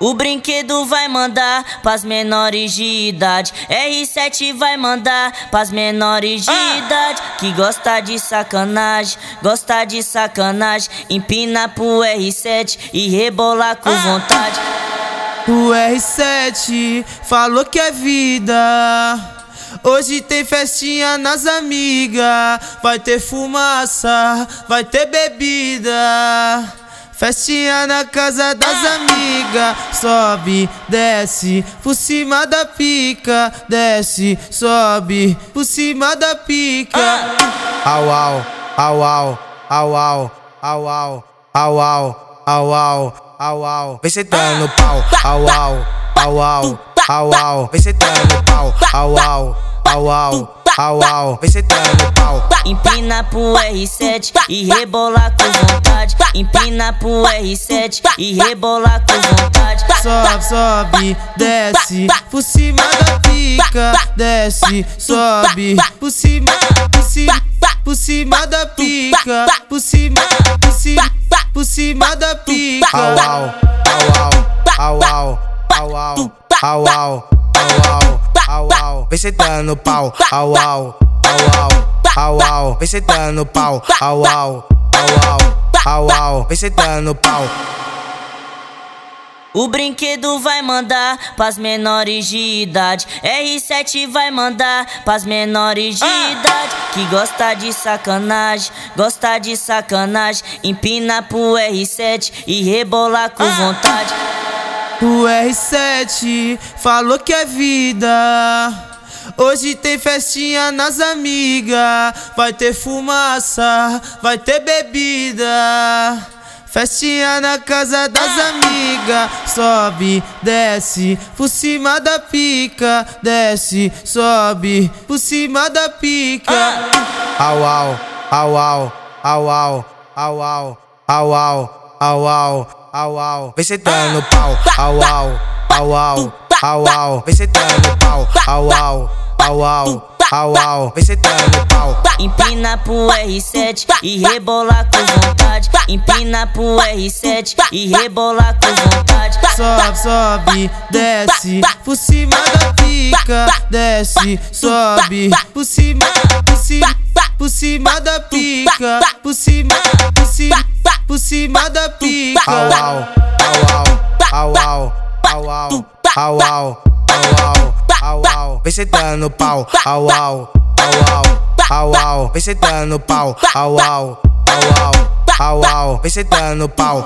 O brinquedo vai mandar pras menores de idade. R7 vai mandar pras menores de ah. idade. Que gosta de sacanagem, gosta de sacanagem. Empina pro R7 e rebolar com ah. vontade. O R7 falou que é vida. Hoje tem festinha nas amigas. Vai ter fumaça, vai ter bebida. Festinha na casa das amigas, sobe, desce, por cima da pica, desce, sobe, por cima da pica. Au au, au au, au au, au au, au au, au au, au au, vem sentando no pau, au au, au au, au au, vem sentando no pau, au au, au au. Au, au, vem sentando no pau. Empina pro R7 e rebola com vontade. Empina pro R7 e rebola com vontade. Sobe, sobe, desce, por cima da pica. Desce, sobe, por cima, por cima, por cima da pica. Por cima, por cima, por cima da pica. Au, au, au, au, au, au, au, au, au, au, au au au, vem sentando pau, au au, au au, au au, vem sentando pau, au au, au au, au au, vem sentando no pau. O brinquedo vai mandar pras menores de idade. R7 vai mandar pras menores de ah. idade. Que gosta de sacanagem, gosta de sacanagem. Empina pro R7 e rebolar com ah. vontade. O R7 falou que é vida. Hoje tem festinha nas amigas. Vai ter fumaça, vai ter bebida. Festinha na casa das amigas. Sobe, desce, por cima da pica. Desce, sobe, por cima da pica. Au, au, au, au, au, au, au, au, au, au, au, au au au, vem sentando no pau, au au, au au, au au, vem sentando no pau, au au, au au, au au, vem sentando pau. Empina pro R7 e rebola com vontade. Empina pro R7 e rebola com vontade. Sobe, sobe, desce, por cima da pica, desce, sobe, por cima, por cima, por cima da pica, por cima, por cima por cima da pica. Au au, au au, au au, au au, au au, vem sentando no pau. Au au, au au, au au, vem sentando no pau. Au au, au au, au au, vem sentando no pau.